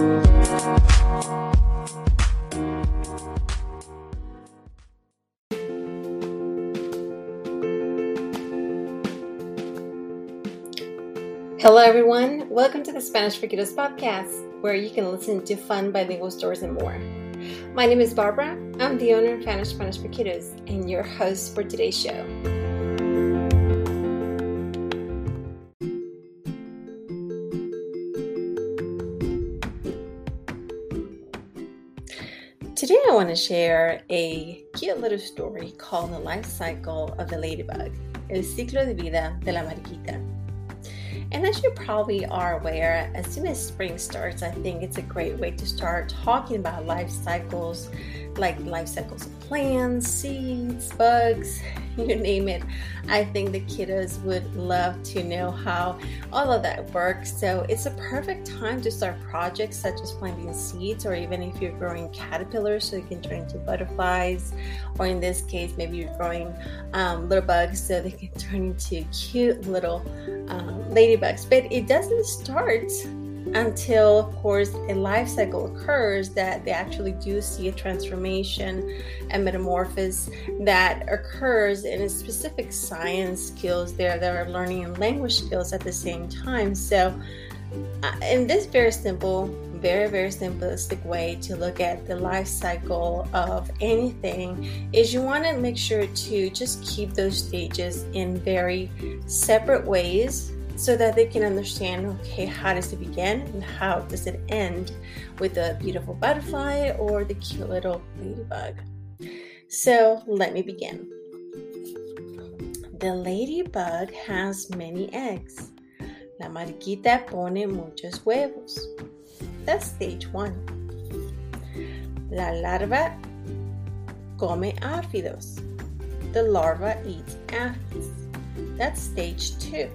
Hello, everyone. Welcome to the Spanish for Kiddos podcast, where you can listen to fun bilingual stories and more. My name is Barbara. I'm the owner of Spanish Spanish for Kiddos and your host for today's show. Today, I want to share a cute little story called The Life Cycle of the Ladybug, El Ciclo de Vida de la Mariquita. And as you probably are aware, as soon as spring starts, I think it's a great way to start talking about life cycles, like life cycles of plants, seeds, bugs, you name it. I think the kiddos would love to know how all of that works. So it's a perfect time to start projects such as planting seeds, or even if you're growing caterpillars so you can turn into butterflies, or in this case, maybe you're growing um, little bugs so they can turn into cute little um, ladybugs. But it doesn't start until, of course, a life cycle occurs that they actually do see a transformation and metamorphosis that occurs in a specific science skills there that are learning and language skills at the same time. So, uh, in this very simple, very, very simplistic way to look at the life cycle of anything is you want to make sure to just keep those stages in very separate ways so that they can understand okay, how does it begin and how does it end with the beautiful butterfly or the cute little ladybug. So let me begin. The ladybug has many eggs. La mariquita pone muchos huevos. That's stage one. La larva come áfidos. The larva eats aphids. That's stage two.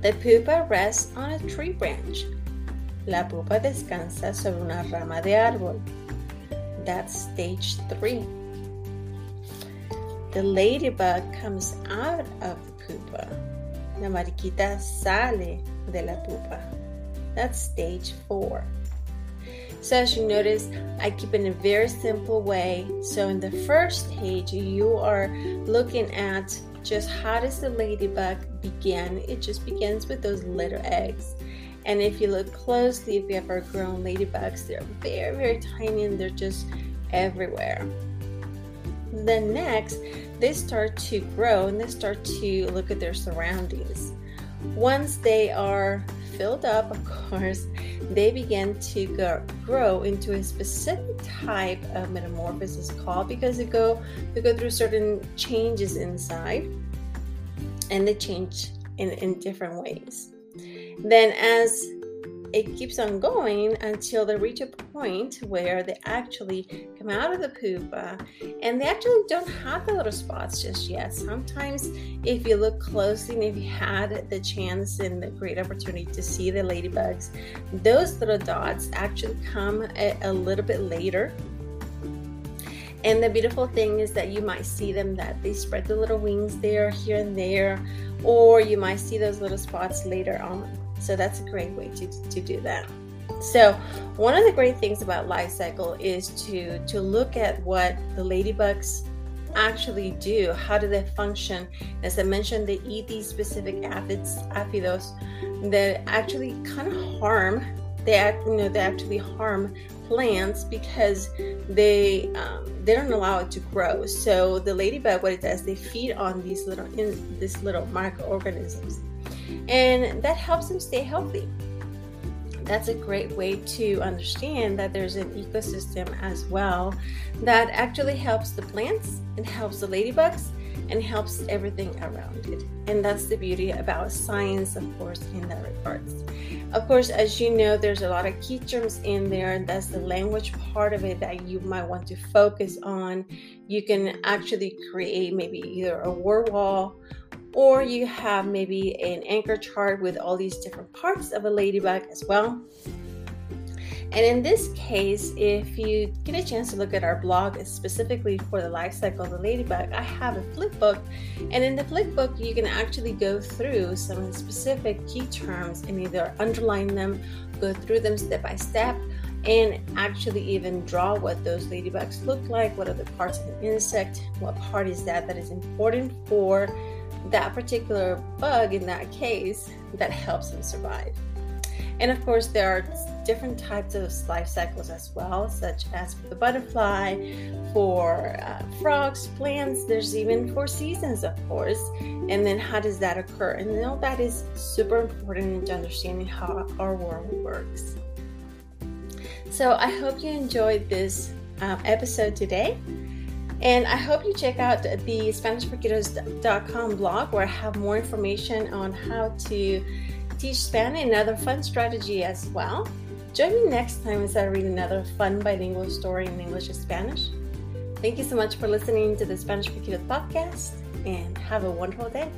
The pupa rests on a tree branch. La pupa descansa sobre una rama de árbol. That's stage three. The ladybug comes out of the pupa. La mariquita sale de la pupa. That's stage four. So, as you notice, I keep it in a very simple way. So, in the first stage, you are looking at just how does the ladybug begin? It just begins with those little eggs. And if you look closely, if you ever grown ladybugs, they're very, very tiny and they're just everywhere. Then next, they start to grow and they start to look at their surroundings. Once they are filled up, of course, they begin to go, grow into a specific type of metamorphosis called because they go they go through certain changes inside and they change in, in different ways. Then as it keeps on going until they reach a point where they actually come out of the pupa and they actually don't have the little spots just yet. Sometimes, if you look closely and if you had the chance and the great opportunity to see the ladybugs, those little dots actually come a, a little bit later. And the beautiful thing is that you might see them that they spread the little wings there, here and there, or you might see those little spots later on. So that's a great way to, to do that. So one of the great things about life cycle is to to look at what the ladybugs actually do. How do they function? As I mentioned, they eat these specific aphids, áfidos that actually kind of harm. They act, you know, they actually harm plants because they um, they don't allow it to grow. So the ladybug, what it does, they feed on these little in these little microorganisms and that helps them stay healthy. That's a great way to understand that there's an ecosystem as well that actually helps the plants and helps the ladybugs and helps everything around it. And that's the beauty about science, of course, in that regards. Of course, as you know, there's a lot of key terms in there, and that's the language part of it that you might want to focus on. You can actually create maybe either a word wall or you have maybe an anchor chart with all these different parts of a ladybug as well. And in this case, if you get a chance to look at our blog specifically for the life cycle of the ladybug, I have a flip book. And in the flip book, you can actually go through some specific key terms and either underline them, go through them step by step, and actually even draw what those ladybugs look like, what are the parts of the insect, what part is that that is important for that particular bug in that case that helps them survive. And of course, there are different types of life cycles as well, such as for the butterfly, for uh, frogs, plants, there's even for seasons, of course. And then how does that occur? And all that is super important into understanding how our world works. So I hope you enjoyed this um, episode today. And I hope you check out the SpanishForKiddos.com blog where I have more information on how to teach Spanish and other fun strategy as well. Join me next time as I read another fun bilingual story in English and Spanish. Thank you so much for listening to the Spanish for Kiddos podcast and have a wonderful day.